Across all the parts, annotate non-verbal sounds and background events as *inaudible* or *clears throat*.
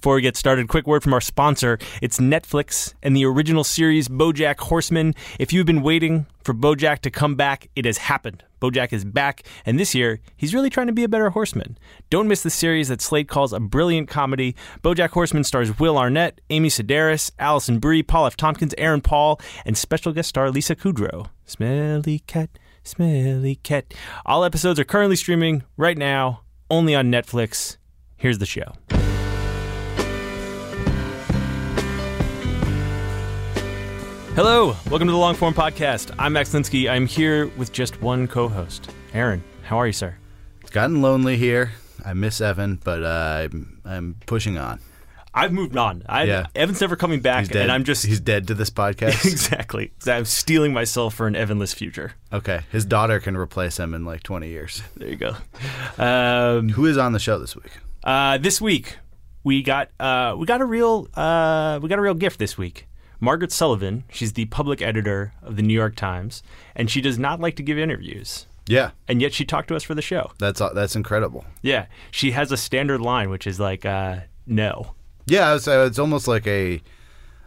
Before we get started, quick word from our sponsor. It's Netflix and the original series Bojack Horseman. If you've been waiting for Bojack to come back, it has happened. Bojack is back, and this year, he's really trying to be a better horseman. Don't miss the series that Slate calls a brilliant comedy. Bojack Horseman stars Will Arnett, Amy Sedaris, Alison Brie, Paul F. Tompkins, Aaron Paul, and special guest star Lisa Kudrow. Smelly cat, smelly cat. All episodes are currently streaming right now, only on Netflix. Here's the show. Hello, welcome to the Longform Podcast. I'm Max Linsky. I'm here with just one co-host, Aaron. How are you, sir? It's gotten lonely here. I miss Evan, but uh, I'm I'm pushing on. I've moved on. I, Yeah. Evan's never coming back, and I'm just he's dead to this podcast. *laughs* exactly. I'm steeling myself for an Evanless future. okay, his daughter can replace him in like 20 years. There you go. Um, Who is on the show this week? uh, this week we got uh, we got a real uh, we got a real gift this week. Margaret Sullivan. She's the public editor of the New York Times, and she does not like to give interviews. Yeah, And yet she talked to us for the show. that's that's incredible. Yeah, she has a standard line, which is like, uh, "No." Yeah, it's, uh, it's almost like a.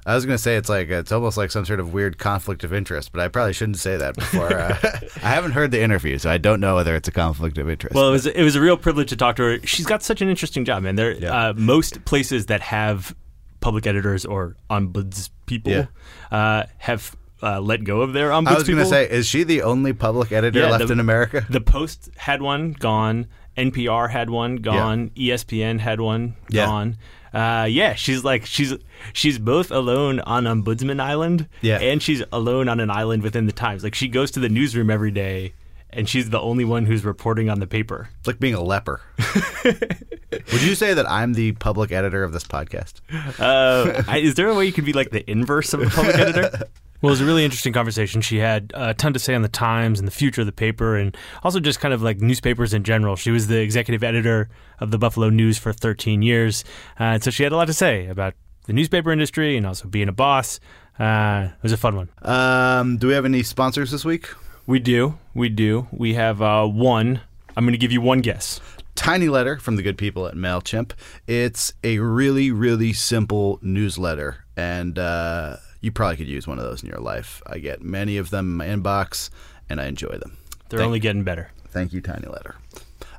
I was gonna say it's like it's almost like some sort of weird conflict of interest, but I probably shouldn't say that before. Uh, *laughs* I haven't heard the interview, so I don't know whether it's a conflict of interest. Well, it was it was a real privilege to talk to her. She's got such an interesting job, man. There, Yeah. uh, most places that have public editors or ombuds people Yeah. uh, have uh, let go of their ombuds I was people. gonna say, is she the only public editor Yeah, left the- in America? the Post had one gone, NPR had one gone, E ESPN had one Yeah. gone. Uh, yeah, she's like she's she's both alone on Ombudsman Island, Yeah. and she's alone on an island within the Times. Like she goes to the newsroom every day, and she's the only one who's reporting on the paper. It's like being a leper. *laughs* Would you say that I'm the public editor of this podcast? Uh, I, is there a way you could be like the inverse of a public editor? *laughs* Well, it was a really interesting conversation. She had a ton to say on the Times and the future of the paper, and also just kind of like newspapers in general. She was the executive editor of the Buffalo News for 13 years, uh, and so she had a lot to say about the newspaper industry and also being a boss. Uh, it was a fun one. Um, do we have any sponsors this week? We do, we do. We have uh, one. I'm going to give you one guess. Tiny letter from the good people at MailChimp. It's a really, really simple newsletter, and uh, you probably could use one of those in your life. I get many of them in my inbox, and I enjoy them. They're Thank- only getting better. Thank you, Tiny Letter.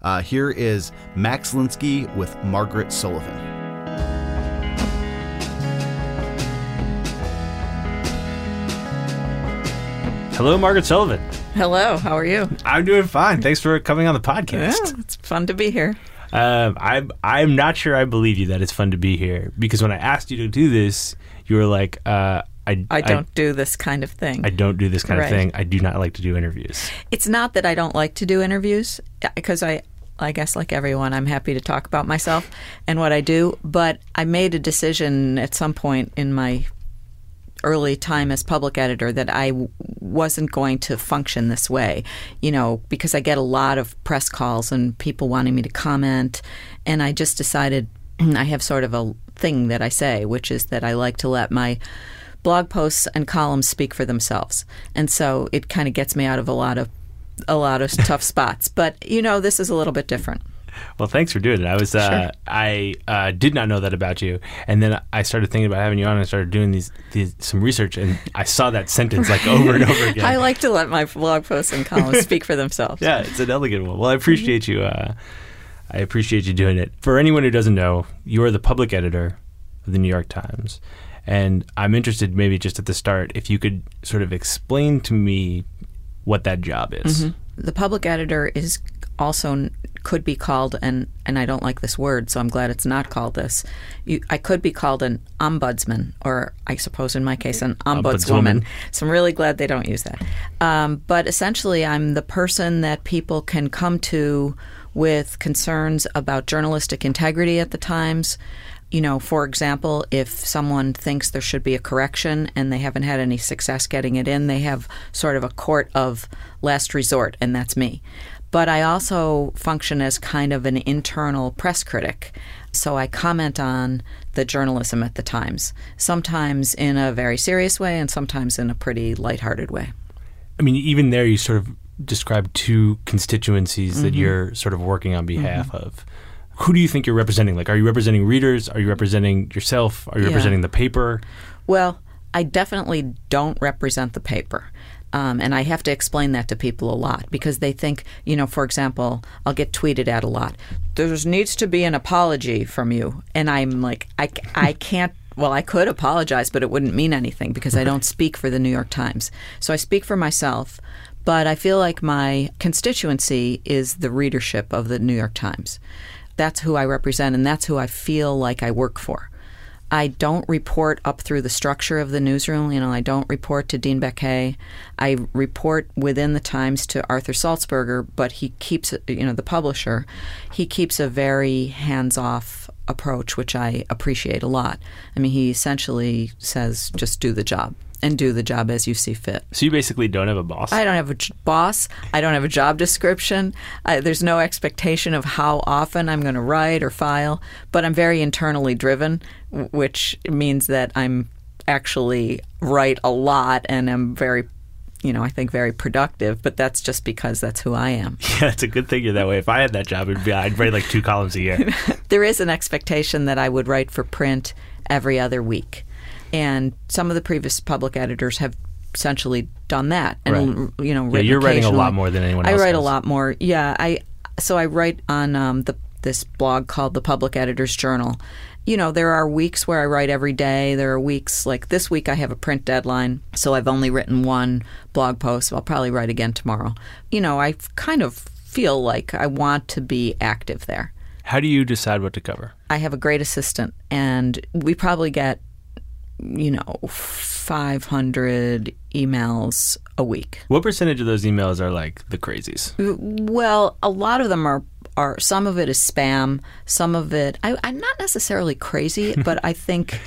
Uh, here is Max Linsky with Margaret Sullivan. Hello, Margaret Sullivan. Hello, how are you? I'm doing fine. Thanks for coming on the Yeah, podcast. it's fun to be here. Um, I'm I'm not sure I believe you that it's fun to be here because when I asked you to do this, you were like, uh, I I don't do this kind of thing. I, don't do this kind Right. of thing. I do not like to do interviews. it's not that I don't like to do interviews because I I guess like everyone I'm happy to talk about myself and what I do, but I made a decision at some point in my early time as public editor that I w- wasn't going to function this way, you know, because I get a lot of press calls and people wanting me to comment. And I just decided *clears throat* I have sort of a thing that I say, which is that I like to let my blog posts and columns speak for themselves. And so it kind of gets me out of a lot of a lot of tough *laughs* spots. But you know, this is a little bit different. Well, thanks for doing it. I was uh, I uh, did not know that about you, and then I started thinking about having you on. and I started doing these, these some research, and I saw that sentence like over and over again. I like to let my blog posts and columns speak for themselves. *laughs* yeah, it's an elegant one. Well, I appreciate you. Uh, I appreciate you doing it. For anyone who doesn't know, you are the public editor of the New York Times, and I'm interested, maybe just at the start, if you could sort of explain to me what that job is. The public editor is also could be called and and I don't like this word, so I'm glad it's not called this. You, I could be called an ombudsman, or I suppose in my case, an ombudswoman. Ombudswoman. So I'm really glad they don't use that. Um, but essentially, I'm the person that people can come to with concerns about journalistic integrity at the Times. You know, for example, if someone thinks there should be a correction and they haven't had any success getting it in, they have sort of a court of last resort, and that's me. But I also function as kind of an internal press critic. So I comment on the journalism at the Times, sometimes in a very serious way and sometimes in a pretty lighthearted way. I mean, even there, you sort of describe two constituencies Mm-hmm. that you're sort of working on behalf of. Who do you think you're representing? Like, are you representing readers? Are you representing yourself? Are you Yeah. representing the paper? Well, I definitely don't represent the paper. Um, and I have to explain that to people a lot because they think, you know, for example, I'll get tweeted at a lot. There needs to be an apology from you. And I'm like, I, I can't, well, I could apologize, but it wouldn't mean anything because I don't speak for the New York Times. So I speak for myself. But I feel like my constituency is the readership of the New York Times. That's who I represent, and that's who I feel like I work for. I don't report up through the structure of the newsroom. You know, I don't report to Dean Baquet. I report within the Times to Arthur Sulzberger, but he keeps, you know, the publisher, he keeps a very hands off approach, which I appreciate a lot. I mean, he essentially says, just do the job and do the job as you see fit. So you basically don't have a boss. I don't have a j- boss. I don't have a job description. I, there's no expectation of how often I'm going to write or file, but I'm very internally driven, which means that I'm actually write a lot and I'm very, you know, I think very productive, but that's just because that's who I am. *laughs* yeah, it's a good thing you're that way. If I had that job, it'd be I'd write like two columns a year. *laughs* there is an expectation that I would write for print every other week. And some of the previous public editors have essentially done that. And you know, yeah, you're writing a lot more than anyone else I write a lot more. Yeah, I so I write on um, the this blog called the Public Editors Journal. You know, there are weeks where I write every day. There are weeks like this week I have a print deadline, so I've only written one blog post. I'll probably write again tomorrow. You know, I kind of feel like I want to be active there. How do you decide what to cover? I have a great assistant, and we probably get, you know, 500 emails a week. What percentage of those emails are like the crazies? Well, a lot of them are. Are some of it is spam, some of it I, I'm not necessarily crazy, *laughs* but I think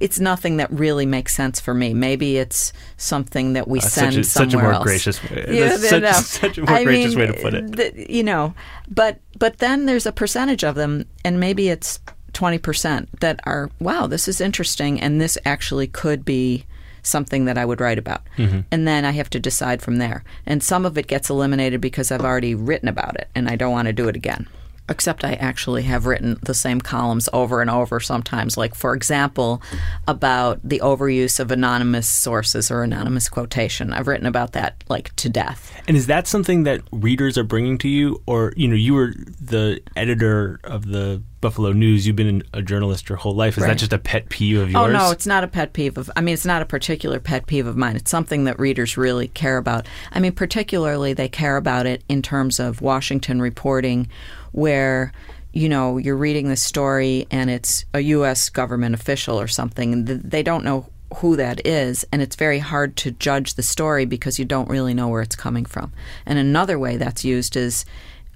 it's nothing that really makes sense for me. Maybe it's something that we uh, That's send such a, such a somewhere more else. gracious way. Yeah, such, no. *laughs* such a more I gracious mean, way to put it. th- you know, but but then there's a percentage of them, and maybe it's twenty percent that are wow, this is interesting, and this actually could be something that I would write about, Mm-hmm. and then I have to decide from there. And some of it gets eliminated because I've already written about it, and I don't want to do it again. Except I actually have written the same columns over and over sometimes. Like, for example, about the overuse of anonymous sources or anonymous quotation. I've written about that like to death. And is that something that readers are bringing to you, or you know, you were the editor of the Buffalo News. You've been a journalist your whole life. Is that just a pet peeve of oh, yours? Oh no, it's not a pet peeve of. I mean, it's not a particular pet peeve of mine. It's something that readers really care about. I mean, particularly they care about it in terms of Washington reporting, where you know you're reading the story and it's a U.S. government official or something, and they don't know who that is, and it's very hard to judge the story because you don't really know where it's coming from. And another way that's used is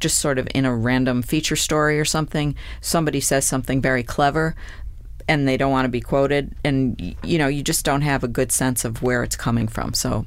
just sort of in a random feature story or something, somebody says something very clever and they don't want to be quoted and you know you just don't have a good sense of where it's coming from so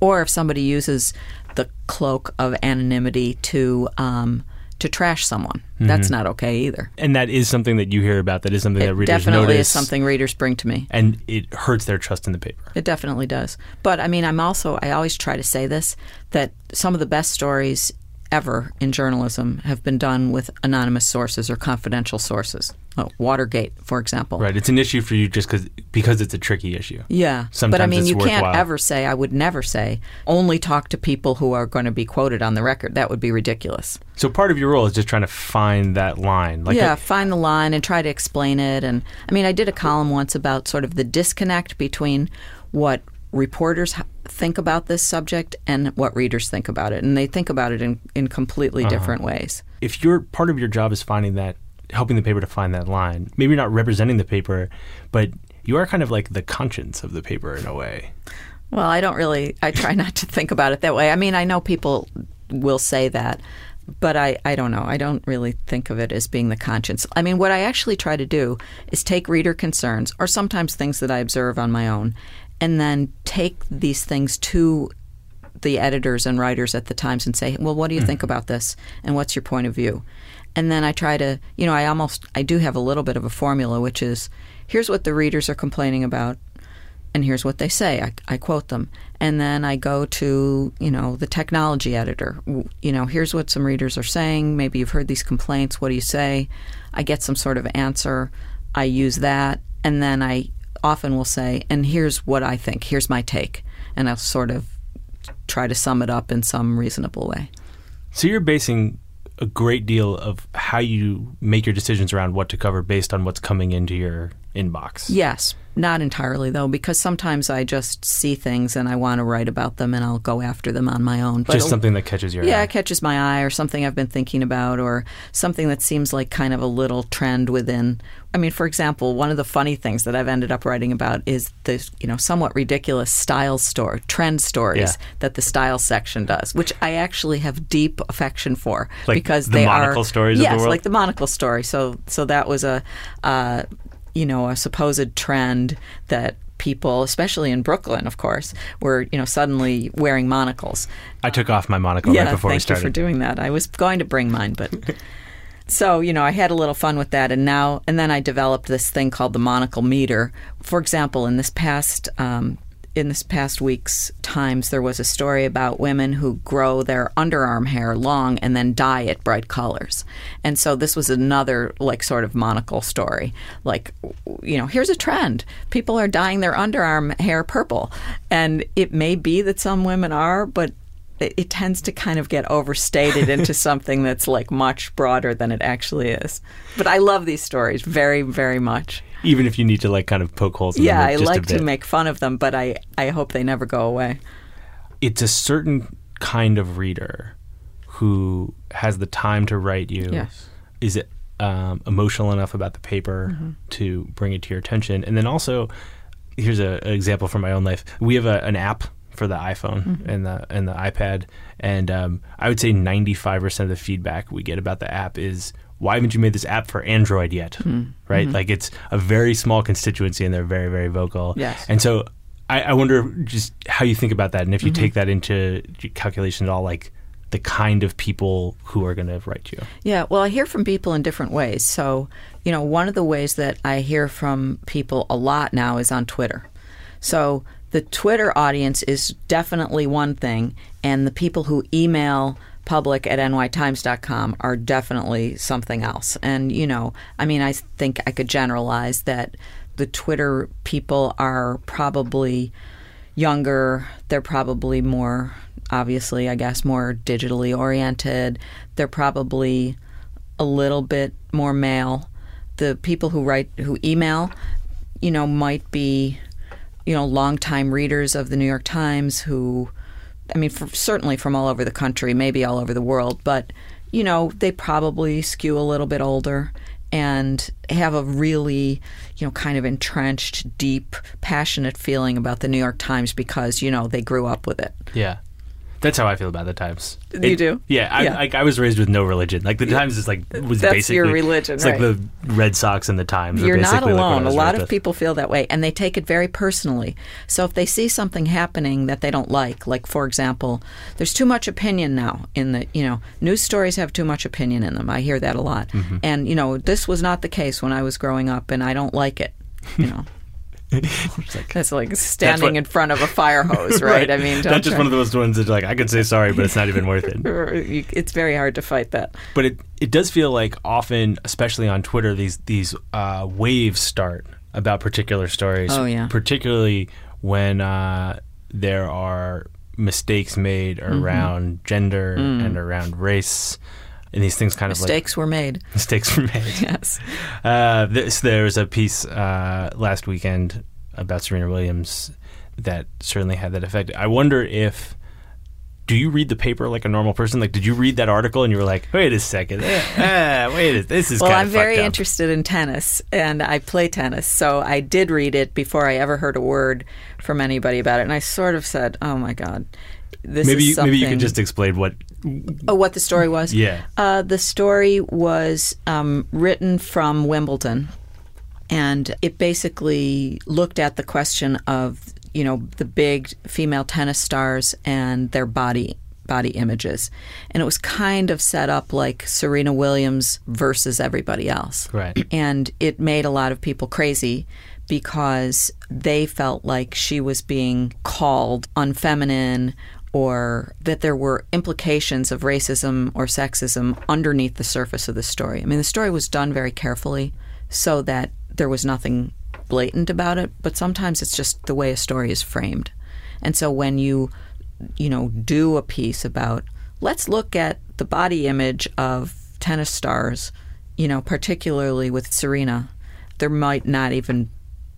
or if somebody uses the cloak of anonymity to um, to trash someone that's not okay either and that is something that you hear about. That is something that readers definitely notice, is something readers bring to me and it hurts their trust in the paper. It definitely does. But I mean, I'm also, I always try to say this that some of the best stories ever in journalism have been done with anonymous sources or confidential sources. Oh, Watergate, for example. Right. It's an issue for you just because because it's a tricky issue. Yeah. Sometimes but I mean, you can't ever say, I would never say, only talk to people who are going to be quoted on the record. That would be ridiculous. So part of your role is just trying to find that line. Like yeah, find the line and try to explain it. And I mean, I did a column once about sort of the disconnect between what reporters think about this subject and what readers think about it. And they think about it in, in completely Uh-huh. different ways. if your part of your job is finding that, helping the paper to find that line, maybe you're not representing the paper, but you are kind of like the conscience of the paper in a way. Well, I don't really, I try *laughs* not to think about it that way. I mean, I know people will say that, but I, I don't know. I don't really think of it as being the conscience. I mean, what I actually try to do is take reader concerns or sometimes things that I observe on my own and then take these things to the editors and writers at the Times and say, well, what do you mm-hmm. think about this? And what's your point of view? And then I try to, you know, I almost, I do have a little bit of a formula, which is here's what the readers are complaining about and here's what they say. I, I quote them, and then I go to you know the technology editor. You know, here's what some readers are saying. Maybe you've heard these complaints. What do you say? I get some sort of answer. I use that, and then I often will say, and here's what I think. Here's my take, and I'll sort of try to sum it up in some reasonable way. So you're basing a great deal of how you make your decisions around what to cover based on what's coming into your inbox. Yes, not entirely though, because sometimes I just see things and I want to write about them, and I'll go after them on my own. But Just something that catches your Yeah, eye. it catches my eye, or something I've been thinking about, or something that seems like kind of a little trend within. I mean, for example, one of the funny things that I've ended up writing about is the you know somewhat ridiculous style store trend stories Yeah. that the style section does, which I actually have deep affection for Like because the they monocle are stories of the yes, world? like the monocle story. So so that was a. Uh, you know, a supposed trend that people, especially in Brooklyn, of course, were you know suddenly wearing monocles. I took off my monocle yeah, right before thank we started. you for doing that. I was going to bring mine, but *laughs* so you know, I had a little fun with that, and now and then I developed this thing called the monocle meter. For example, in this past um, in this past week's Times, there was a story about women who grow their underarm hair long and then dye it bright colors, and so this was another like sort of monocle story. Like, you know, here's a trend: people are dyeing their underarm hair purple, and it may be that some women are, but it, it tends to kind of get overstated *laughs* into something that's like much broader than it actually is. But I love these stories very, very much. Even if you need to like kind of poke holes in Yeah, I like to make fun of them, but I, I hope they never go away. it's a certain kind of reader who has the time to write you. Yes. Is it um, emotional enough about the paper Mm-hmm. to bring it to your attention? And then also, here's a, an example from my own life. We have a, an app for the iPhone Mm-hmm. and the and the iPad, and um, I would say 95 percent of the feedback we get about the app is. Why haven't you made this app for Android yet? Mm-hmm. Right? Like it's a very small constituency and they're very, very vocal. Yes. And so I, I wonder just how you think about that, and if you Mm-hmm. take that into calculation at all, like the kind of people who are going to write you. Yeah, well, I hear from people in different ways. So, you know, one of the ways that I hear from people a lot now is on Twitter. So, the Twitter audience is definitely one thing, and the people who email public at nytimes.com are definitely something else. And, you know, I mean, I think I could generalize that the Twitter people are probably younger. They're probably more, obviously, I guess, more digitally oriented. They're probably a little bit more male. The people who write, who email, you know, might be, you know, longtime readers of the New York Times who, I mean, for, certainly from all over the country, maybe all over the world, but, you know, they probably skew a little bit older and have a really, you know, kind of entrenched, deep, passionate feeling about the New York Times because, you know, they grew up with it. Yeah. That's how I feel about the Times. You do? Yeah, I, Yeah. Like I was raised with no religion. Like the Times is like was That's basically your religion, It's right. like the Red Sox and the Times. are You're not basically like I alone. A lot of with. people feel that way, and they take it very personally. So if they see something happening that they don't like, like for example, there's too much opinion now in the you know news stories have too much opinion in them. I hear that a lot, Mm-hmm. and you know this was not the case when I was growing up, and I don't like it. You know, *laughs* *laughs* That's like standing what- in front of a fire *laughs* hose, right? I mean, that's just try- one of those ones that like I could say sorry, but it's not even worth it. *laughs* it's very hard to fight that. But it it does feel like often, especially on Twitter, these these uh, waves start about particular stories. Oh, yeah. particularly when uh, there are mistakes made Mm-hmm. around gender Mm. and around race, and these things kind of like Mistakes were made. mistakes were made. *laughs* Yes. Uh, this, there was a piece uh, last weekend about Serena Williams that certainly had that effect. I wonder if. Do you read the paper like a normal person? Like, did you read that article and you were like, "Wait a second, eh, ah, wait, a, this is Well, I'm very up." interested in tennis, and I play tennis, so I did read it before I ever heard a word from anybody about it, and I sort of said, "Oh my god, this Maybe is something." maybe you can just explain what. Oh, what the story was? Yeah. Uh, the story was um, written from Wimbledon, and it basically looked at the question of you know the big female tennis stars and their body body images, and it was kind of set up like Serena Williams versus everybody else, Right. *clears throat* And it made a lot of people crazy because they felt like she was being called unfeminine or that there were implications of racism or sexism underneath the surface of the story. I mean, the story was done very carefully so that there was nothing blatant about it, but sometimes it's just the way a story is framed. And so when you, you know, do a piece about, let's look at the body image of tennis stars, you know, particularly with Serena, there might not even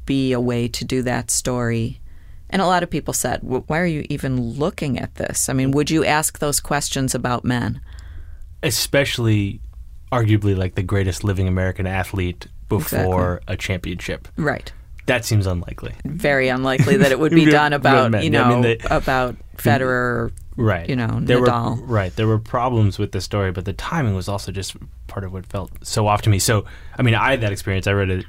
be a way to do that story. And a lot of people said, why are you even looking at this? I mean, would you ask those questions about men? especially arguably like the greatest living American athlete before a championship. Right. That seems unlikely. Very unlikely that it would be *laughs* done about, you Yeah, I know, mean, they- about Federer Right. you know, there Nadal. Were, right. There were problems with the story, but the timing was also just part of what felt so off to me. So, I mean, I had that experience. I read it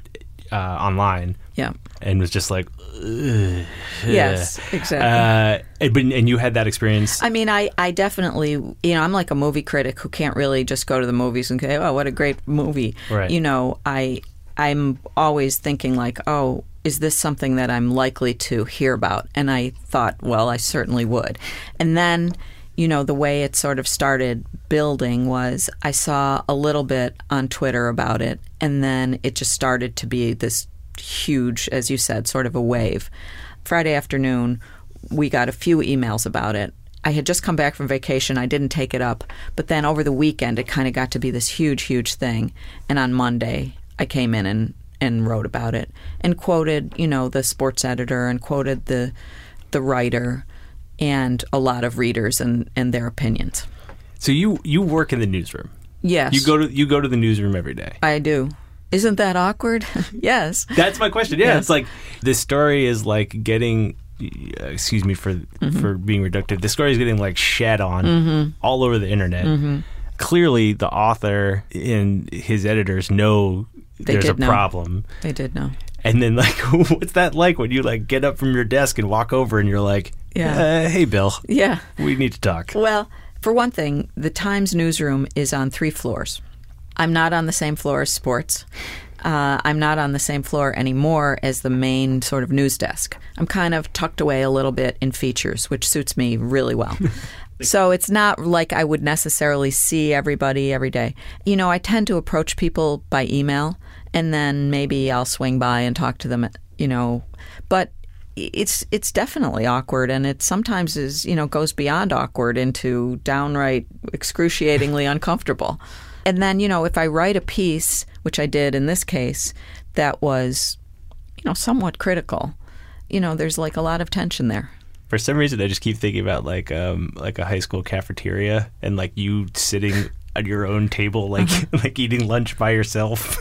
uh, online yeah. and was just like, Ugh. Yes, exactly. Uh, and, and you had that experience. I mean, I, I definitely, you know, I'm like a movie critic who can't really just go to the movies and say, oh, what a great movie. Right. You know, I, I'm always thinking like, oh, is this something that I'm likely to hear about? And I thought, well, I certainly would. And then, you know, the way it sort of started building was I saw a little bit on Twitter about it, and then it just started to be this huge, as you said, sort of a wave. Friday afternoon, we got a few emails about it. I had just come back from vacation. I didn't take it up. But then over the weekend, it kind of got to be this huge, huge thing. And on Monday, I came in and, and wrote about it and quoted, you know, the sports editor and quoted the the writer and a lot of readers and, and their opinions. so you you work in the newsroom. Yes. You go to you go to the newsroom every day. I do. Isn't that awkward? *laughs* yes. That's my question. Yeah, Yes. it's like this story is like getting. uh, Excuse me for Mm-hmm. for being reductive. The story is getting like shed on all over the internet. Mm-hmm. Clearly, the author and his editors know They there's a know. problem. They did know. And then, like, *laughs* what's that like when you like get up from your desk and walk over and you're like, Yeah. uh, "Hey, Bill, Yeah. we need to talk." Well, for one thing, the Times newsroom is on three floors. I'm not on the same floor as sports. Uh, I'm not on the same floor anymore as the main sort of news desk. I'm kind of tucked away a little bit in features, which suits me really well. *laughs* so it's not like I would necessarily see everybody every day. You know, I tend to approach people by email and then maybe I'll swing by and talk to them, you know, but it's it's definitely awkward and it sometimes is you know goes beyond awkward into downright excruciatingly *laughs* uncomfortable and then you know if i write a piece which i did in this case that was you know somewhat critical you know there's like a lot of tension there For some reason, I just keep thinking about like um like a high school cafeteria and like you sitting at your own table, *laughs* like *laughs* like eating lunch by yourself.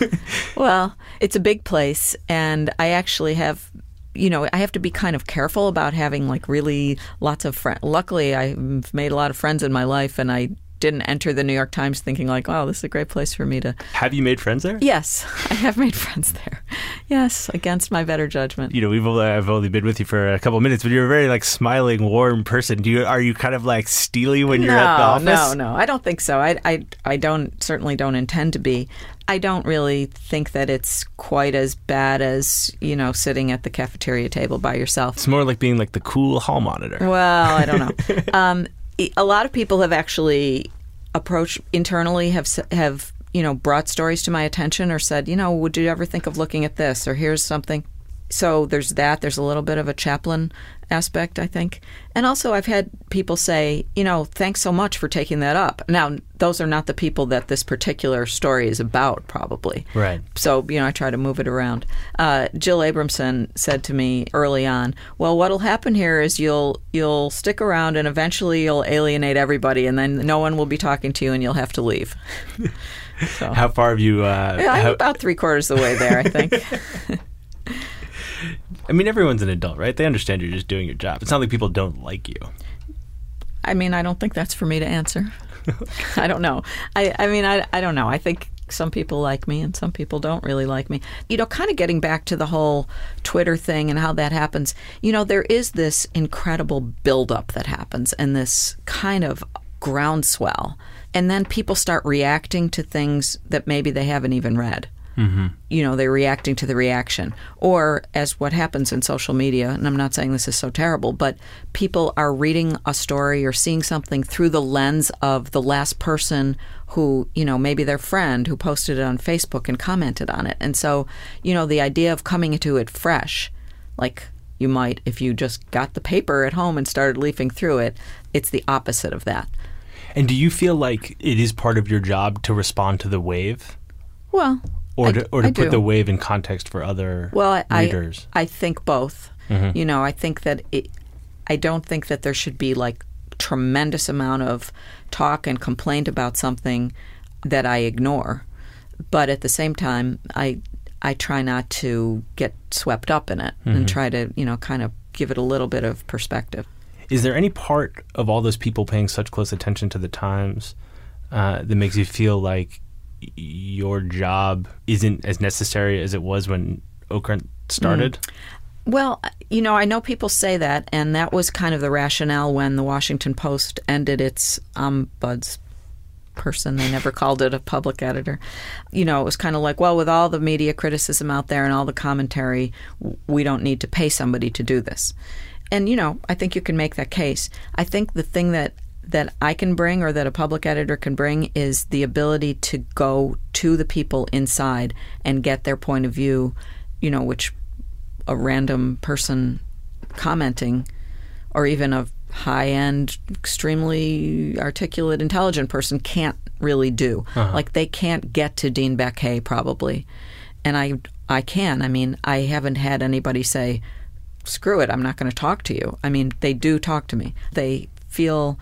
Well, it's a big place, and I actually have, you know, I have to be kind of careful about having like really lots of friends. Luckily, I've made a lot of friends in my life, and I didn't enter the New York Times thinking like, "Wow, this is a great place for me to." Have you made friends there? Yes, *laughs* I have made friends there. Yes, against my better judgment. You know, we've only, I've only been with you for a couple of minutes, but you're a very like smiling, warm person. Do you are you kind of like steely when you're no, at the office? No, no, I don't think so. I, I, I don't certainly don't intend to be. I don't really think that it's quite as bad as you know sitting at the cafeteria table by yourself. It's more like being like the cool hall monitor. Well, I don't know. *laughs* um, a lot of people have actually approached internally have have you know brought stories to my attention or said, you know, would you ever think of looking at this or here's something. So there's that. There's a little bit of a chaplain aspect, I think. And also, I've had people say, you know, thanks so much for taking that up. Now, those are not the people that this particular story is about, probably. Right. So, you know, I try to move it around. Uh, Jill Abramson said to me early on, "Well, what'll happen here is you'll you'll stick around, and eventually you'll alienate everybody, and then no one will be talking to you, and you'll have to leave." *laughs* How far have you? Uh, Yeah, I'm how- about three quarters of the way there, I think. *laughs* I mean, everyone's an adult, right? They understand you're just doing your job. It's not like people don't like you. I mean, I don't think that's for me to answer. *laughs* I don't know. I, I mean, I, I don't know. I think some people like me and some people don't really like me. You know, kind of getting back to the whole Twitter thing and how that happens, you know, there is this incredible buildup that happens and this kind of groundswell. And then people start reacting to things that maybe they haven't even read you know they're reacting to the reaction. Or as what happens in social media and i'm not saying this is so terrible but people are reading a story or seeing something through the lens of the last person who you know maybe their friend who posted it on facebook and commented on it. And so you know the idea of coming into it fresh like you might if you just got the paper at home and started leafing through it it's the opposite of that. And do you feel like it is part of your job to respond to the wave, well or I- to, or to I put do. the wave in context for other well, I, I- readers? I, think both. You know, I think that it, I don't think that there should be like tremendous amount of talk and complaint about something that I ignore, but at the same time, I I try not to get swept up in it and try to you know kind of give it a little bit of perspective. Is there any part of all those people paying such close attention to the Times uh, that makes you feel like your job isn't as necessary as it was when Okrent started? Mm. Well, uh, you know, I know people say that, and that was kind of the rationale when the Washington Post ended its um, ombuds person. They never *laughs* called it a public editor. You know, it was kind of like, well, with all the media criticism out there and all the commentary, we don't need to pay somebody to do this. And you know, I think you can make that case. I think the thing that that I can bring or that a public editor can bring is the ability to go to the people inside and get their point of view, you know, which a random person commenting or even a high end, extremely articulate, intelligent person can't really do. Uh-huh. Like they can't get to Dean Baquet probably. And I I can. I mean, I haven't had anybody say, screw it, I'm not going to talk to you. I mean, they do talk to me. They feel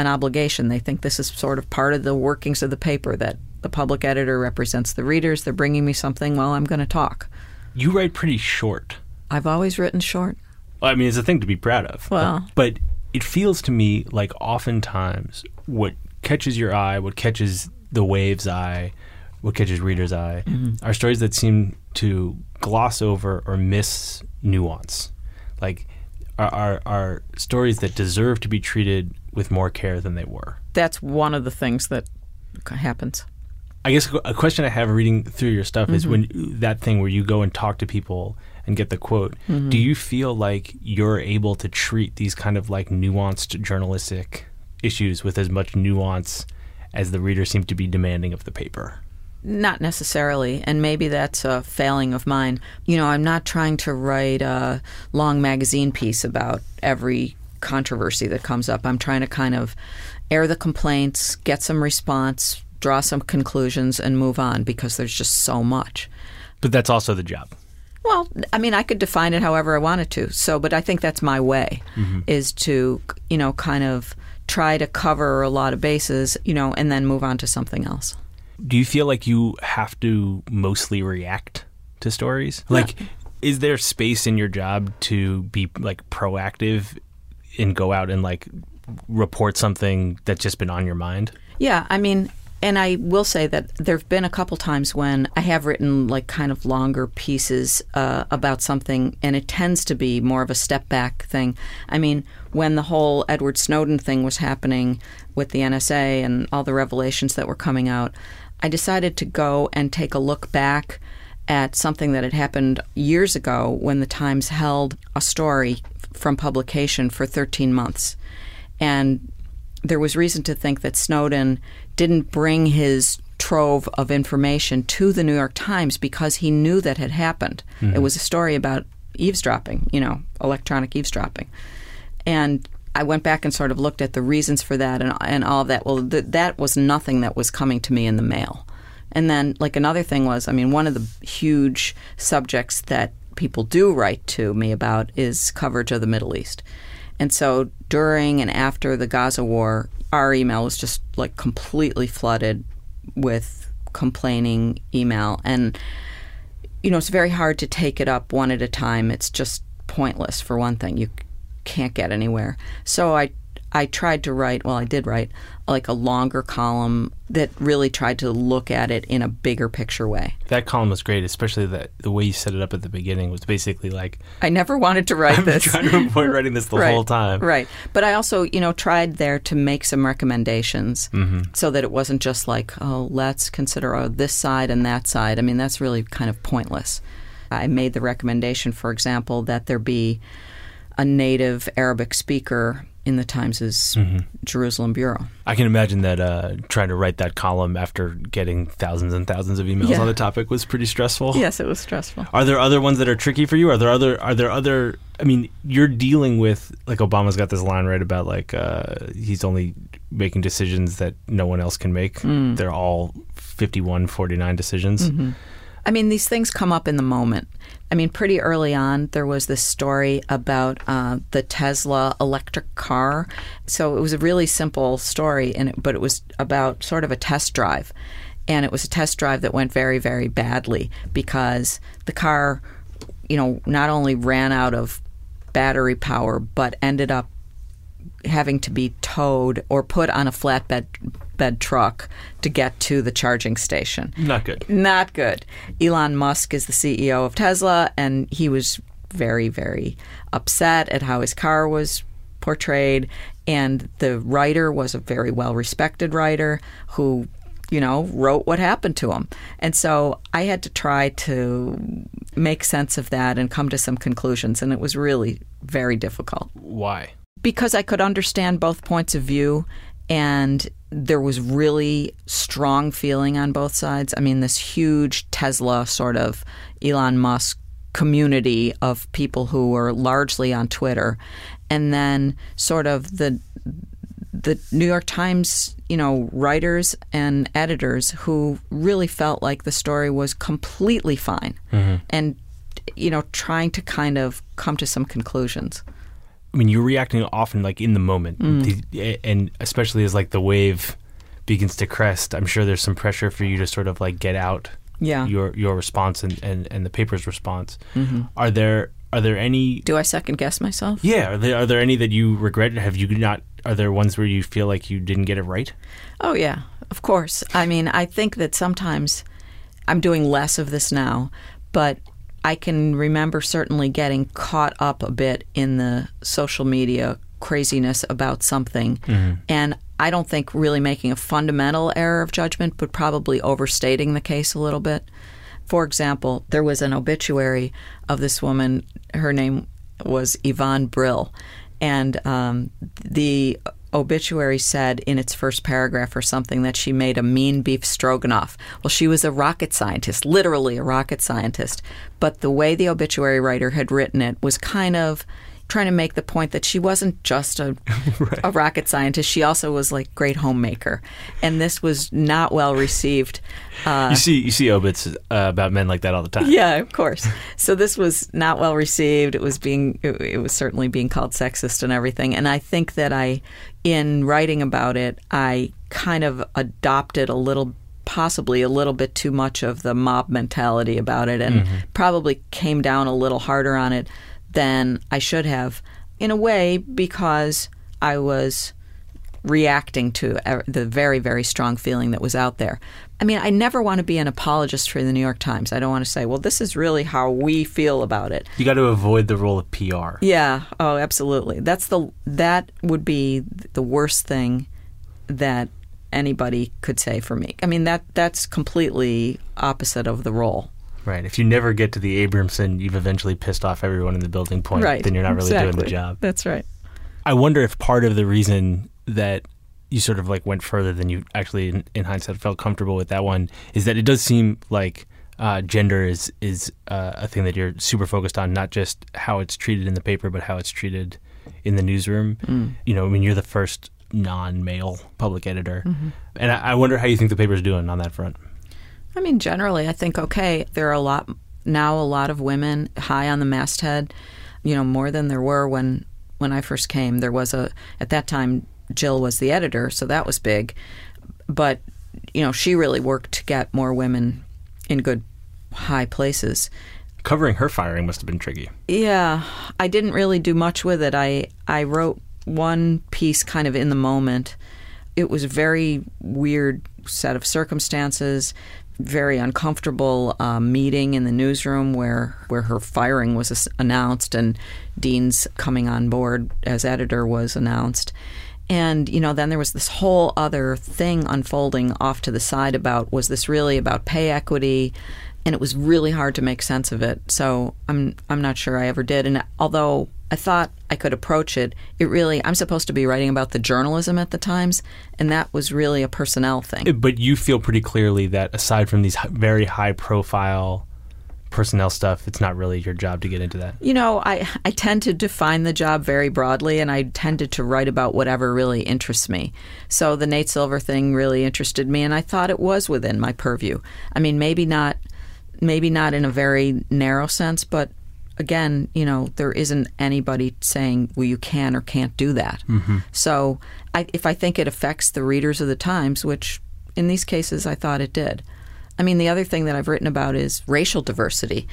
an obligation. They think this is sort of part of the workings of the paper that the public editor represents the readers. They're bringing me something. Well, I'm going to talk. You write pretty short. I've always written short. Well, I mean, it's a thing to be proud of. Well. but it feels to me like oftentimes what catches your eye, what catches the wave's eye, what catches reader's eye, mm-hmm. are stories that seem to gloss over or miss nuance. Like, are, are, are stories that deserve to be treated with more care than they were. That's one of the things that happens. I guess a question I have reading through your stuff is mm-hmm. when that thing where you go and talk to people and get the quote. Mm-hmm. Do you feel like you're able to treat these kind of like nuanced journalistic issues with as much nuance as the reader seemed to be demanding of the paper? Not necessarily, and maybe that's a failing of mine. You know, I'm not trying to write a long magazine piece about every controversy that comes up. I'm trying to kind of air the complaints, get some response, draw some conclusions, and move on because there's just so much. But that's also the job. Well, I mean, I could define it however I wanted to. So, but I think that's my way mm-hmm. is to, you know, kind of try to cover a lot of bases, you know, and then move on to something else. Do you feel like you have to mostly react to stories? Like, is there space in your job to be like proactive and go out and like report something that's just been on your mind? Yeah, I mean, and I will say that there have been a couple times when I have written like kind of longer pieces uh, about something, and it tends to be more of a step back thing. I mean, when the whole Edward Snowden thing was happening with the NSA and all the revelations that were coming out, I decided to go and take a look back at something that had happened years ago when the Times held a story from publication for 13 months. And there was reason to think that Snowden didn't bring his trove of information to the New York Times because he knew that had happened. Mm-hmm. It was a story about eavesdropping, you know, electronic eavesdropping. And I went back and sort of looked at the reasons for that and, and all of that. Well, th- that was nothing that was coming to me in the mail. And then, like, another thing was, I mean, one of the huge subjects that people do write to me about is coverage of the Middle East. And so during and after the Gaza war, our email was just like completely flooded with complaining email. And, you know, it's very hard to take it up one at a time. It's just pointless, for one thing. You can't get anywhere. So I I tried to write, well, I did write like a longer column that really tried to look at it in a bigger picture way. That column was great, especially that the way you set it up at the beginning was basically like I never wanted to write this. *laughs* I'm this. trying to avoid writing this the *laughs* right, whole time. Right. But I also, you know, tried there to make some recommendations Mm-hmm. so that it wasn't just like, oh, let's consider oh, this side and that side. I mean, that's really kind of pointless. I made the recommendation, for example, that there be a native Arabic speaker in the Times' Mm-hmm. Jerusalem bureau. I can imagine that uh, trying to write that column after getting thousands and thousands of emails Yeah. on the topic was pretty stressful. Yes, it was stressful. Are there other ones that are tricky for you? Are there other? Are there other? I mean, you're dealing with like Obama's got this line right about like uh, he's only making decisions that no one else can make. Mm. They're all 51, 49 decisions. Mm-hmm. I mean, these things come up in the moment. I mean, pretty early on, there was this story about uh, the Tesla electric car. So it was a really simple story, and it, but it was about sort of a test drive, and it was a test drive that went very, very badly because the car, you know, not only ran out of battery power, but ended up having to be towed or put on a flatbed bed truck to get to the charging station. Not good. Not good. Elon Musk is the CEO of Tesla, and he was very, very upset at how his car was portrayed. And the writer was a very well respected writer who, you know, wrote what happened to him. And so I had to try to make sense of that and come to some conclusions. And it was really very difficult Why? Because I could understand both points of view and there was really strong feeling on both sides. I mean, this huge Tesla sort of Elon Musk community of people who were largely on Twitter, and then sort of the the New York Times, you know, writers and editors who really felt like the story was completely fine, mm-hmm. and you know, trying to kind of come to some conclusions. I mean, you're reacting often like in the moment, Mm. The- and especially as like the wave begins to crest. I'm sure there's some pressure for you to sort of like get out Yeah. Mm-hmm. your your response and, and, and the paper's response. Are there are there any? Do I second guess myself? Yeah, are there are there any that you regret? Have you not? Are there ones where you feel like you didn't get it right? Oh, yeah, of course. I mean, I think that sometimes I'm doing less of this now, but I can remember certainly getting caught up a bit in the social media craziness about something. And I don't think really making a fundamental error of judgment, but probably overstating the case a little bit. For example, there was an obituary of this woman. Her name was Yvonne Brill. And um, the obituary said in its first paragraph or something that she made a mean beef stroganoff. Well, she was a rocket scientist, literally a rocket scientist. But the way the obituary writer had written it was kind of trying to make the point that she wasn't just a, *laughs* a rocket scientist. She also was like great homemaker. And this was not well received. Uh, you see you see obits uh, about men like that all the time. yeah, of course. So this was not well received. It was being, it, it was certainly being called sexist and everything. And I think that I, in writing about it, I kind of adopted a little, possibly a little bit too much of the mob mentality about it, and probably came down a little harder on it than I should have, in a way, because I was reacting to the very, very strong feeling that was out there. I mean, I never want to be an apologist for the New York Times. I don't want to say, well, this is really how we feel about it. You got to avoid the role of PR. Yeah. Oh, absolutely. That's the that would be the worst thing that anybody could say for me. I mean, that that's completely opposite of the role. Right. If you never get to the Abramson, you've eventually pissed off everyone in the building point. Right. Then you're not really exactly. doing the job. That's right. I wonder if part of the reason that you sort of like went further than you actually, in, in hindsight, felt comfortable with that one is that it does seem like uh, gender is is uh, a thing that you're super focused on, not just how it's treated in the paper, but how it's treated in the newsroom. Mm. You know, I mean, you're the first non-male public editor, Mm-hmm. and I, I wonder how you think the paper's doing on that front. I mean, generally, I think okay. There are a lot now. A lot of women high on the masthead. You know, more than there were when when I first came. There was a at that time. Jill was the editor, so that was big. But you know, she really worked to get more women in good high places. Covering her firing must have been tricky. Yeah, I didn't really do much with it. I I wrote one piece kind of in the moment. It was a very weird set of circumstances, very uncomfortable uh, meeting in the newsroom where where her firing was announced and Dean's coming on board as editor was announced. And you know, then there was this whole other thing unfolding off to the side about was this really about pay equity? And it was really hard to make sense of it. So I'm I'm not sure I ever did. And although I thought I could approach it, it really I'm supposed to be writing about the journalism at the Times, and that was really a personnel thing. Eh, but you feel pretty clearly that aside from these very high profile personnel stuff, it's not really your job to get into that. You know, I, I tend to define the job very broadly, and I tended to write about whatever really interests me. So the Nate Silver thing really interested me, and I thought it was within my purview. I mean, maybe not, maybe not in a very narrow sense, but again, you know, there isn't anybody saying, well, you can or can't do that. Mm-hmm. So I, if I think it affects the readers of the Times, which in these cases I thought it did. I mean, the other thing that I've written about is racial diversity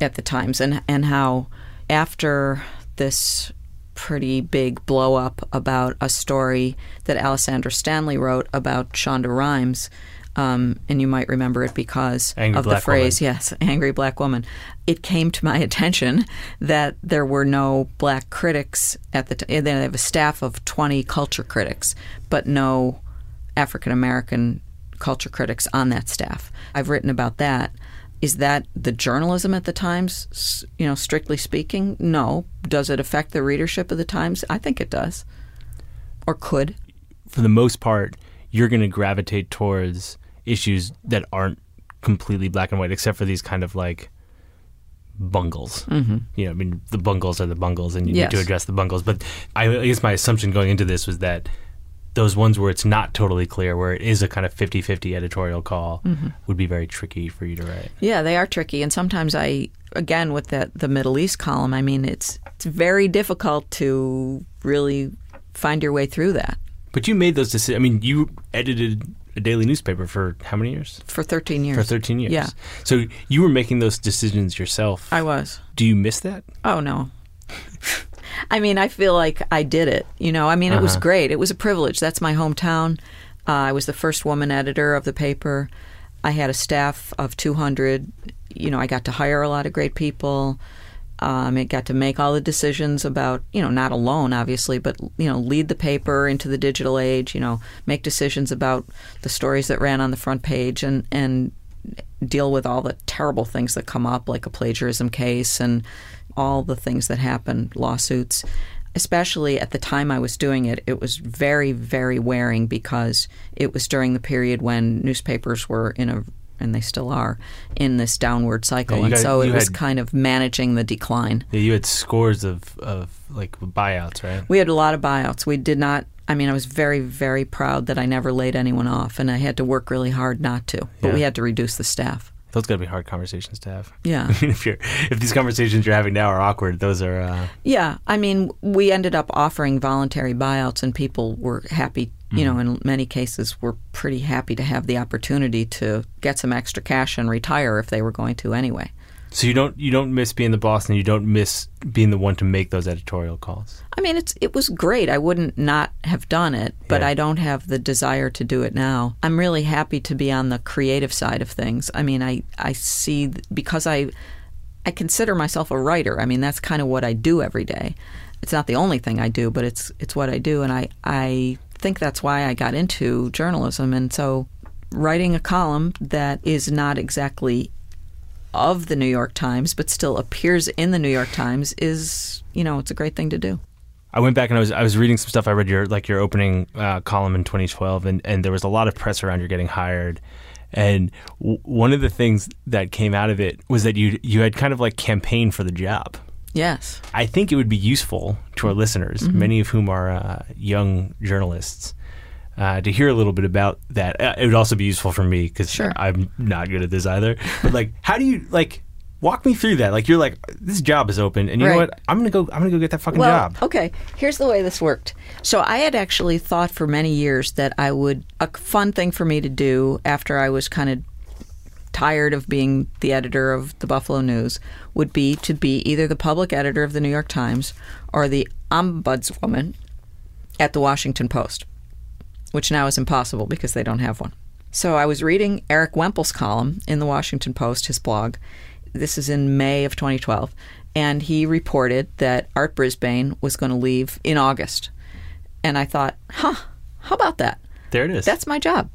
at the Times and, and how after this pretty big blow up about a story that Alessandra Stanley wrote about Shonda Rhimes. Um, and you might remember it because Angry of the phrase, Woman. yes, *laughs* angry black woman. It came to my *laughs* attention that there were no black critics at the time. They have a staff of 20 culture critics, but no African American culture critics on that staff. I've written about that. Is that the journalism at the Times? You know, strictly speaking, no. Does it affect the readership of the Times? I think it does, or could. For the most part, you're going to gravitate towards issues that aren't completely black and white, except for these kind of like bungles. Mm-hmm. You know, I mean, the bungles are the bungles, and you Yes. need to address the bungles. But I, I guess my assumption going into this was that those ones where it's not totally clear, where it is a kind of 50 50 editorial call, would be very tricky for you to write. Yeah, they are tricky, and sometimes I, again, with that the Middle East column, I mean, it's it's very difficult to really find your way through that But you made those decisions. I mean, you edited a daily newspaper for how many years? for 13 years. For 13 years. Yeah. So you were making those decisions yourself. I was. Do you miss that? Oh no. *laughs* I mean, I feel like I did it. You know, I mean, it was Uh-huh. great. It was a privilege. That's my hometown. Uh, I was the first woman editor of the paper. I had a staff of 200. You know, I got to hire a lot of great people. Um, I got to make all the decisions about, you know, not alone, obviously, but, you know, lead the paper into the digital age, you know, make decisions about the stories that ran on the front page and, and deal with all the terrible things that come up, like a plagiarism case and all the things that happen, lawsuits. Especially at the time I was doing it, it was very, very wearing because it was during the period when newspapers were in a, and they still are, in this downward cycle. Yeah, and got- so it was had- kind of managing the decline. Yeah, you had scores of, of like buyouts, right? We had a lot of buyouts. We did not. I mean, I was very, very proud that I never laid anyone off, and I had to work really hard not to. But Yeah. we had to reduce the staff. Those got to be hard conversations to have. Yeah. I *laughs* mean, if you're if these conversations you're having now are awkward, those are. Uh, Yeah, I mean, we ended up offering voluntary buyouts, and people were happy. You know, mm-hmm. in many cases, were pretty happy to have the opportunity to get some extra cash and retire if they were going to anyway. So you don't you don't miss being the boss, and you don't miss being the one to make those editorial calls. I mean, it's it was great. I wouldn't not have done it, but Yeah. I don't have the desire to do it now. I'm really happy to be on the creative side of things. I mean, I I see because I I consider myself a writer. I mean, that's kind of what I do every day. It's not the only thing I do, but it's it's what I do, and I I think that's why I got into journalism. And so, writing a column that is not exactly of the New York Times, but still appears in the New York Times is, you know, it's a great thing to do. I went back and I was I was reading some stuff. I read your like your opening uh, column in 2012, and, and there was a lot of press around your getting hired. And w- one of the things that came out of it was that you you had kind of like campaigned for the job. Yes. I think it would be useful to our listeners, many of whom are uh, young journalists, uh, to hear a little bit about that. Uh, it would also be useful for me because Sure. I'm not good at this either. But like, how do you like walk me through that? Like, you're like, this job is open, and you know what? I'm gonna go. I'm gonna go get that fucking Well, job. okay. Here's the way this worked. So I had actually thought for many years that I would a fun thing for me to do after I was kind of tired of being the editor of the Buffalo News would be to be either the public editor of the New York Times or the ombudswoman at the Washington Post, which now is impossible because they don't have one. So I was reading Erik Wemple's column in the Washington Post, his blog. This is in May of 2012. And he reported that Art Brisbane was going to leave in August. And I thought, huh, how about that? There it is. That's my job.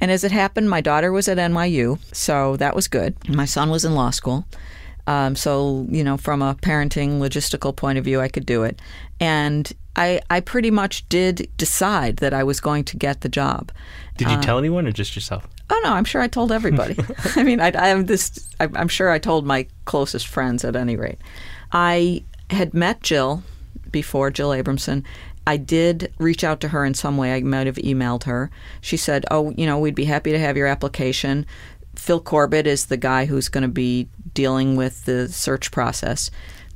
And as it happened, my daughter was at NYU, so that was good. My son was in law school. Um, so, you know, from a parenting logistical point of view, I could do it. And I, I pretty much did decide that I was going to get the job. Did uh, you tell anyone or just yourself? Oh no, I'm sure I told everybody. *laughs* *laughs* I mean, I, I am this. I, I'm sure I told my closest friends at any rate. I had met Jill before Jill Abramson. I did reach out to her in some way. I might have emailed her. She said, "Oh, you know, we'd be happy to have your application." Phil Corbett is the guy who's going to be dealing with the search process.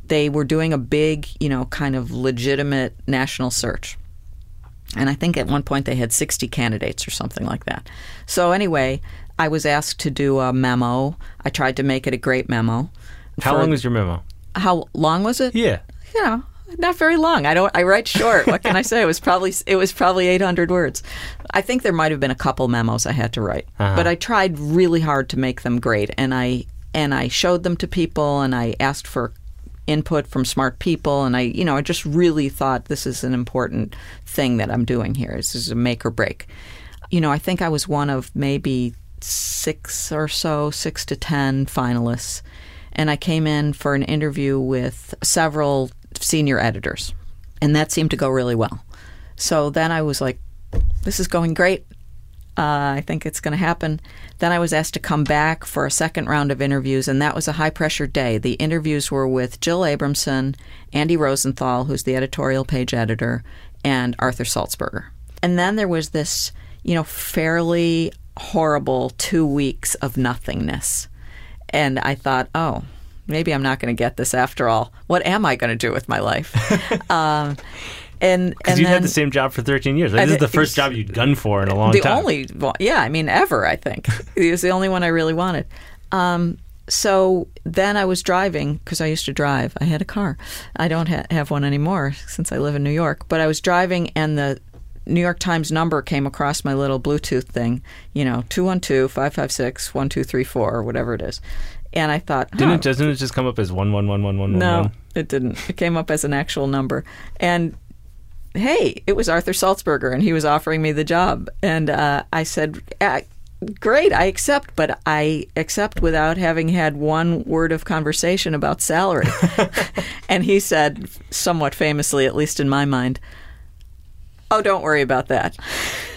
They were doing a big, you know, kind of legitimate national search. And I think at one point they had 60 candidates or something like that. So, anyway, I was asked to do a memo. I tried to make it a great memo. How For- long was your memo? How long was it? Yeah. You know, not very long. I don't. I write short. What can I say? It was probably it was probably 800 words. I think there might have been a couple memos I had to write, uh-huh. but I tried really hard to make them great, and I and I showed them to people, and I asked for input from smart people, and I you know I just really thought this is an important thing that I'm doing here. This is a make or break. You know, I think I was one of maybe six or so, six to ten finalists and I came in for an interview with several senior editors, and that seemed to go really well. So then I was like, "This is going great. Uh, I think it's going to happen." Then I was asked to come back for a second round of interviews, and that was a high pressure day. The interviews were with Jill Abramson, Andy Rosenthal, who's the editorial page editor, and Arthur Sulzberger. And then there was this, you know, fairly horrible two weeks of nothingness. And I thought, oh, maybe I'm not going to get this after all. What am I going to do with my life? *laughs* um, and Because you had the same job for 13 years. This is the first job you'd gunned for in a long the time. The only, well, yeah, I mean, ever. I think *laughs* it was the only one I really wanted. Um, so then I was driving because I used to drive. I had a car. I don't ha- have one anymore since I live in New York. But I was driving, and the New York Times number came across my little Bluetooth thing. You know, 212-556-1234 or whatever it is. And I thought, Didn't huh, it, doesn't it just come up as one one one one one no, one? it didn't. It came up as an actual number. And hey, it was Arthur Sulzberger, and he was offering me the job. And uh, I said, "Ah, great, I accept, but I accept without having had one word of conversation about salary. *laughs* *laughs* and he said, somewhat famously, at least in my mind, oh, don't worry about that.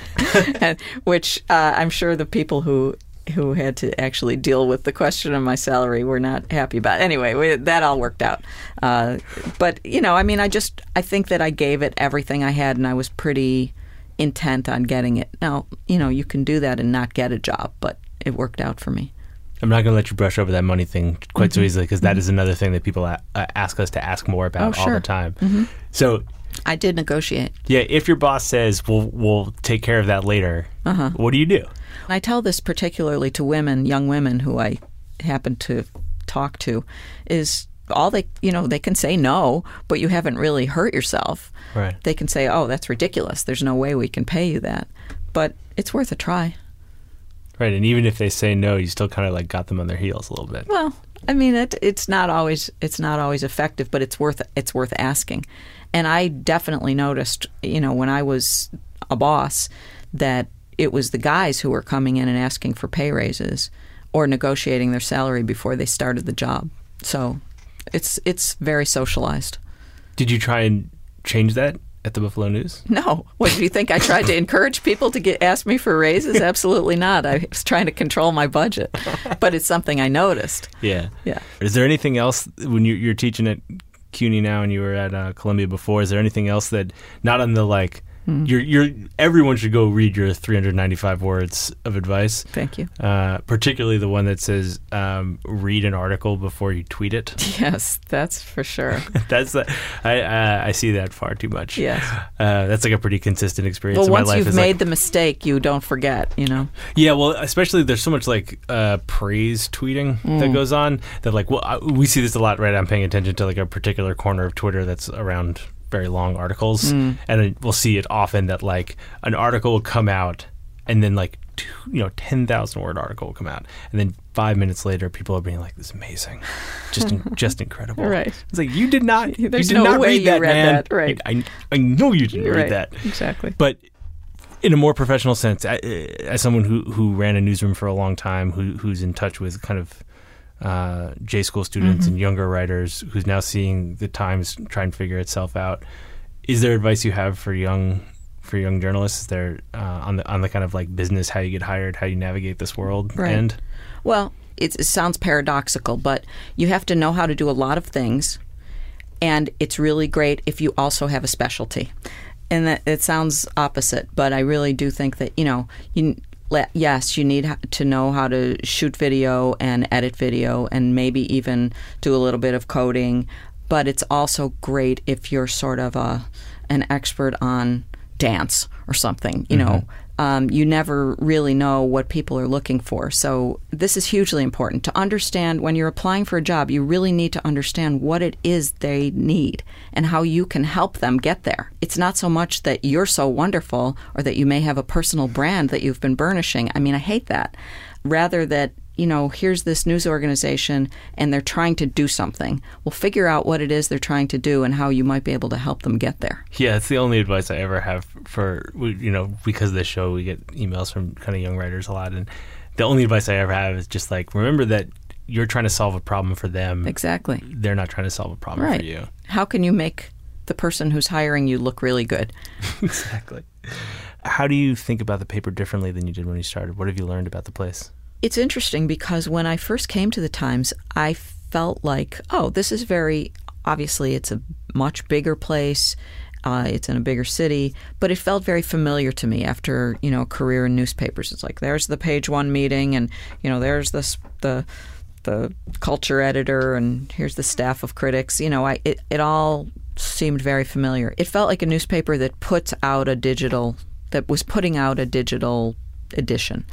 *laughs* and, which uh, I'm sure the people who who had to actually deal with the question of my salary were not happy about. Anyway, we, that all worked out. Uh, but you know, I mean, I just I think that I gave it everything I had, and I was pretty intent on getting it. Now, you know, you can do that and not get a job, but it worked out for me. I'm not going to let you brush over that money thing quite so easily because is another thing that people a- ask us to ask more about Mm-hmm. Oh, all the time. So, I did negotiate. yeah, if your boss says we'll we'll take care of that later, Uh-huh. what do you do? And I tell this particularly to women, young women who I happen to talk to is all they you know they can say no but you haven't really hurt yourself Right. they can say oh that's ridiculous there's no way we can pay you that but it's worth a try Right. And even if they say no, you still kind of like got them on their heels a little bit. well i mean it, it's not always it's not always effective but it's worth it's worth asking and i definitely noticed you know when i was a boss that it was the guys who were coming in and asking for pay raises or negotiating their salary before they started the job so it's it's very socialized Did you try and change that at the Buffalo News? No. What do you think? I tried to *laughs* encourage people to get ask me for raises? Absolutely not. I was trying to control my budget, but it's something I noticed. Yeah. Yeah. Is there anything else when you, you're teaching at CUNY now and you were at uh, Columbia before? Is there anything else that not on the like? Hmm. You're, you're everyone should go read your 395 words of advice. Thank you. Uh, particularly the one that says um, read an article before you tweet it. *laughs* Yes, that's for sure. *laughs* that's the, I uh, I see that far too much. Yes. uh, that's like a pretty consistent experience Well, in my life. once you've made like, the mistake, you don't forget. You know. Yeah, well, especially there's so much like uh, praise tweeting Mm. that goes on that like well I, we see this a lot. Right, I'm paying attention to like a particular corner of Twitter that's around very long articles, Mm. and we'll see it often that like an article will come out and then like two, you know ten thousand word article will come out, and then five minutes later people are being like this is amazing, just in, *laughs* just incredible. Right. It's like you did not. *laughs* you There's did no not way read you that, read man. that, right. I I know you didn't read that. Exactly. But in a more professional sense, I, as someone who who ran a newsroom for a long time, who who's in touch with kind of uh, J school students Mm-hmm. and younger writers, who's now seeing the times try and figure itself out, is there advice you have for young for young journalists? Is there uh, on the on the kind of like business, how you get hired, how you navigate this world, Right. end? Well, it, it sounds paradoxical, but you have to know how to do a lot of things, and it's really great if you also have a specialty. And that it sounds opposite, but I really do think that you know you. Yes, you need to know how to shoot video and edit video, and maybe even do a little bit of coding. But it's also great if you're sort of a an expert on dance or something. You know, mm-hmm. Um, you never really know what people are looking for. So this is hugely important to understand when you're applying for a job. You really need to understand what it is they need and how you can help them get there. It's not so much that you're so wonderful or that you may have a personal brand that you've been burnishing. I mean, I hate that. Rather that you know, here's this news organization and they're trying to do something. Well, figure out what it is they're trying to do and how you might be able to help them get there. Yeah, it's the only advice I ever have for you know because of this show we get emails from kind of young writers a lot, and the only advice I ever have is just like remember that you're trying to solve a problem for them. Exactly. They're not trying to solve a problem Right. for you. How can you make the person who's hiring you look really good? *laughs* exactly. How do you think about the paper differently than you did when you started? What have you learned about the place? It's interesting because when I first came to the Times, I felt like, oh, this is very obviously it's a much bigger place. Uh, it's in a bigger city, but it felt very familiar to me after you know a career in newspapers. It's like there's the page one meeting, and you know there's this the the culture editor, and here's the staff of critics. You know, I it, it all seemed very familiar. It felt like a newspaper that puts out a digital that was putting out a digital edition,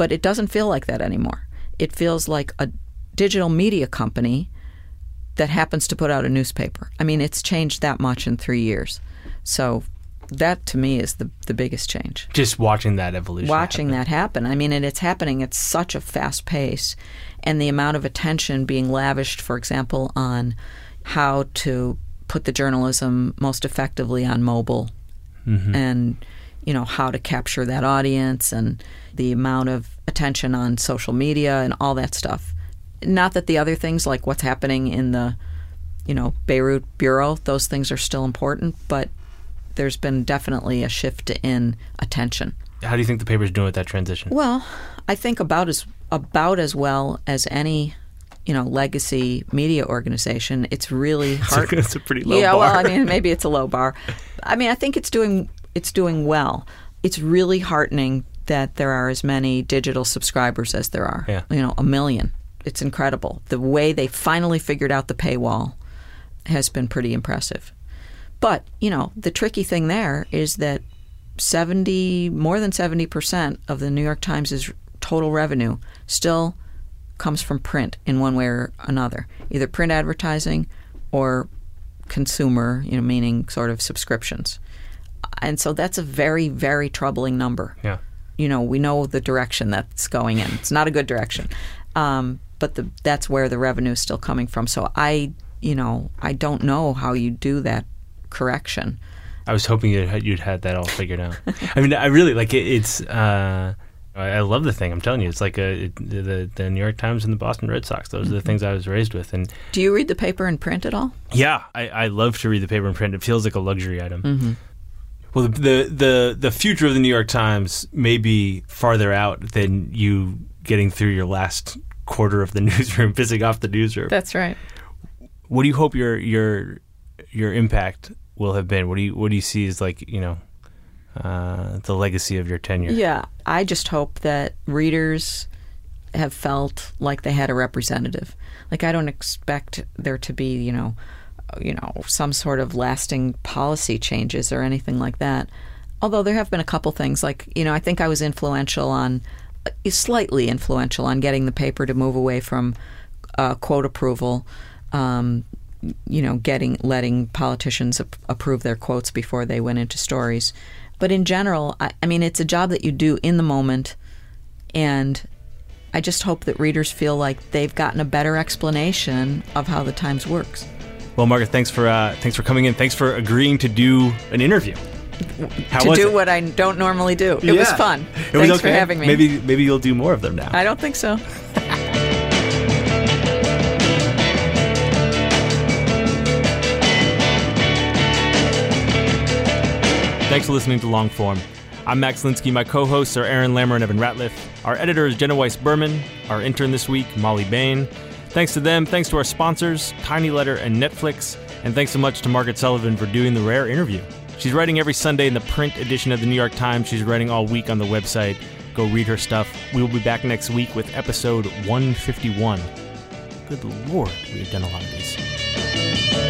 but it doesn't feel like that anymore. It feels like a digital media company that happens to put out a newspaper. I mean, it's changed that much in three years. So that to me is the the biggest change. Just watching that evolution. Watching happen. that happen. I mean, and it's happening at such a fast pace, and the amount of attention being lavished, for example, on how to put the journalism most effectively on mobile, mm-hmm. and you know how to capture that audience, and the amount of attention on social media and all that stuff. Not that the other things like what's happening in the you know, Beirut Bureau, those things are still important, but there's been definitely a shift in attention. How do you think the paper's doing with that transition? Well, I think about as about as well as any, you know, legacy media organization. It's really hard. *laughs* It's a pretty low yeah, bar. well, I mean, maybe it's a low bar. I mean, I think it's doing it's doing well. It's really heartening that there are as many digital subscribers as there are. Yeah. You know, a million. It's incredible. The way they finally figured out the paywall has been pretty impressive. But, you know, the tricky thing there is that 70 more than 70% of the New York Times' total revenue still comes from print in one way or another, either print advertising or consumer, you know, meaning sort of subscriptions. And so that's a very, very troubling number. Yeah. You know, we know the direction that's going in. It's not a good direction. Um, but the, that's where the revenue is still coming from. So I, you know, I don't know how you do that correction. I was hoping you'd had, you'd had that all figured out. *laughs* I mean, I really like it, it's. Uh, I love the thing. I'm telling you, it's like a, it, the the New York Times and the Boston Red Sox. Those are the things I was raised with, and Do you read the paper in print at all? yeah, I, I love to read the paper in print. It feels like a luxury item. Mm-hmm. Well, the, the the the future of the New York Times may be farther out than you getting through your last quarter of the *laughs* newsroom, pissing off the newsroom. That's right. what do you hope your your your impact will have been? What do you what do you see as like you know uh, the legacy of your tenure? Yeah, I just hope that readers have felt like they had a representative. Like I don't expect there to be, you know, you know, some sort of lasting policy changes or anything like that. Although there have been a couple things like, you know, I think I was influential on slightly influential on getting the paper to move away from uh, quote approval um, you know, getting letting politicians ap- approve their quotes before they went into stories. But in general, I, I mean, it's a job that you do in the moment, and I just hope that readers feel like they've gotten a better explanation of how the Times works. Well, Margaret, thanks for uh, thanks for coming in. Thanks for agreeing to do an interview. How to do it? what I don't normally do. It was fun. It was Thanks for having me. Maybe maybe you'll do more of them now. I don't think so. Thanks for listening to Longform. I'm Max Linsky. My co-hosts are Aaron Lammer and Evan Ratliff. Our editor is Jenna Weiss Berman. Our intern this week, Molly Bain. Thanks to them. Thanks to our sponsors, Tiny Letter and Netflix. And thanks so much to Margaret Sullivan for doing the rare interview. She's writing every Sunday in the print edition of the New York Times. She's writing all week on the website. Go read her stuff. We will be back next week with episode 151. Good lord, we've done a lot of these.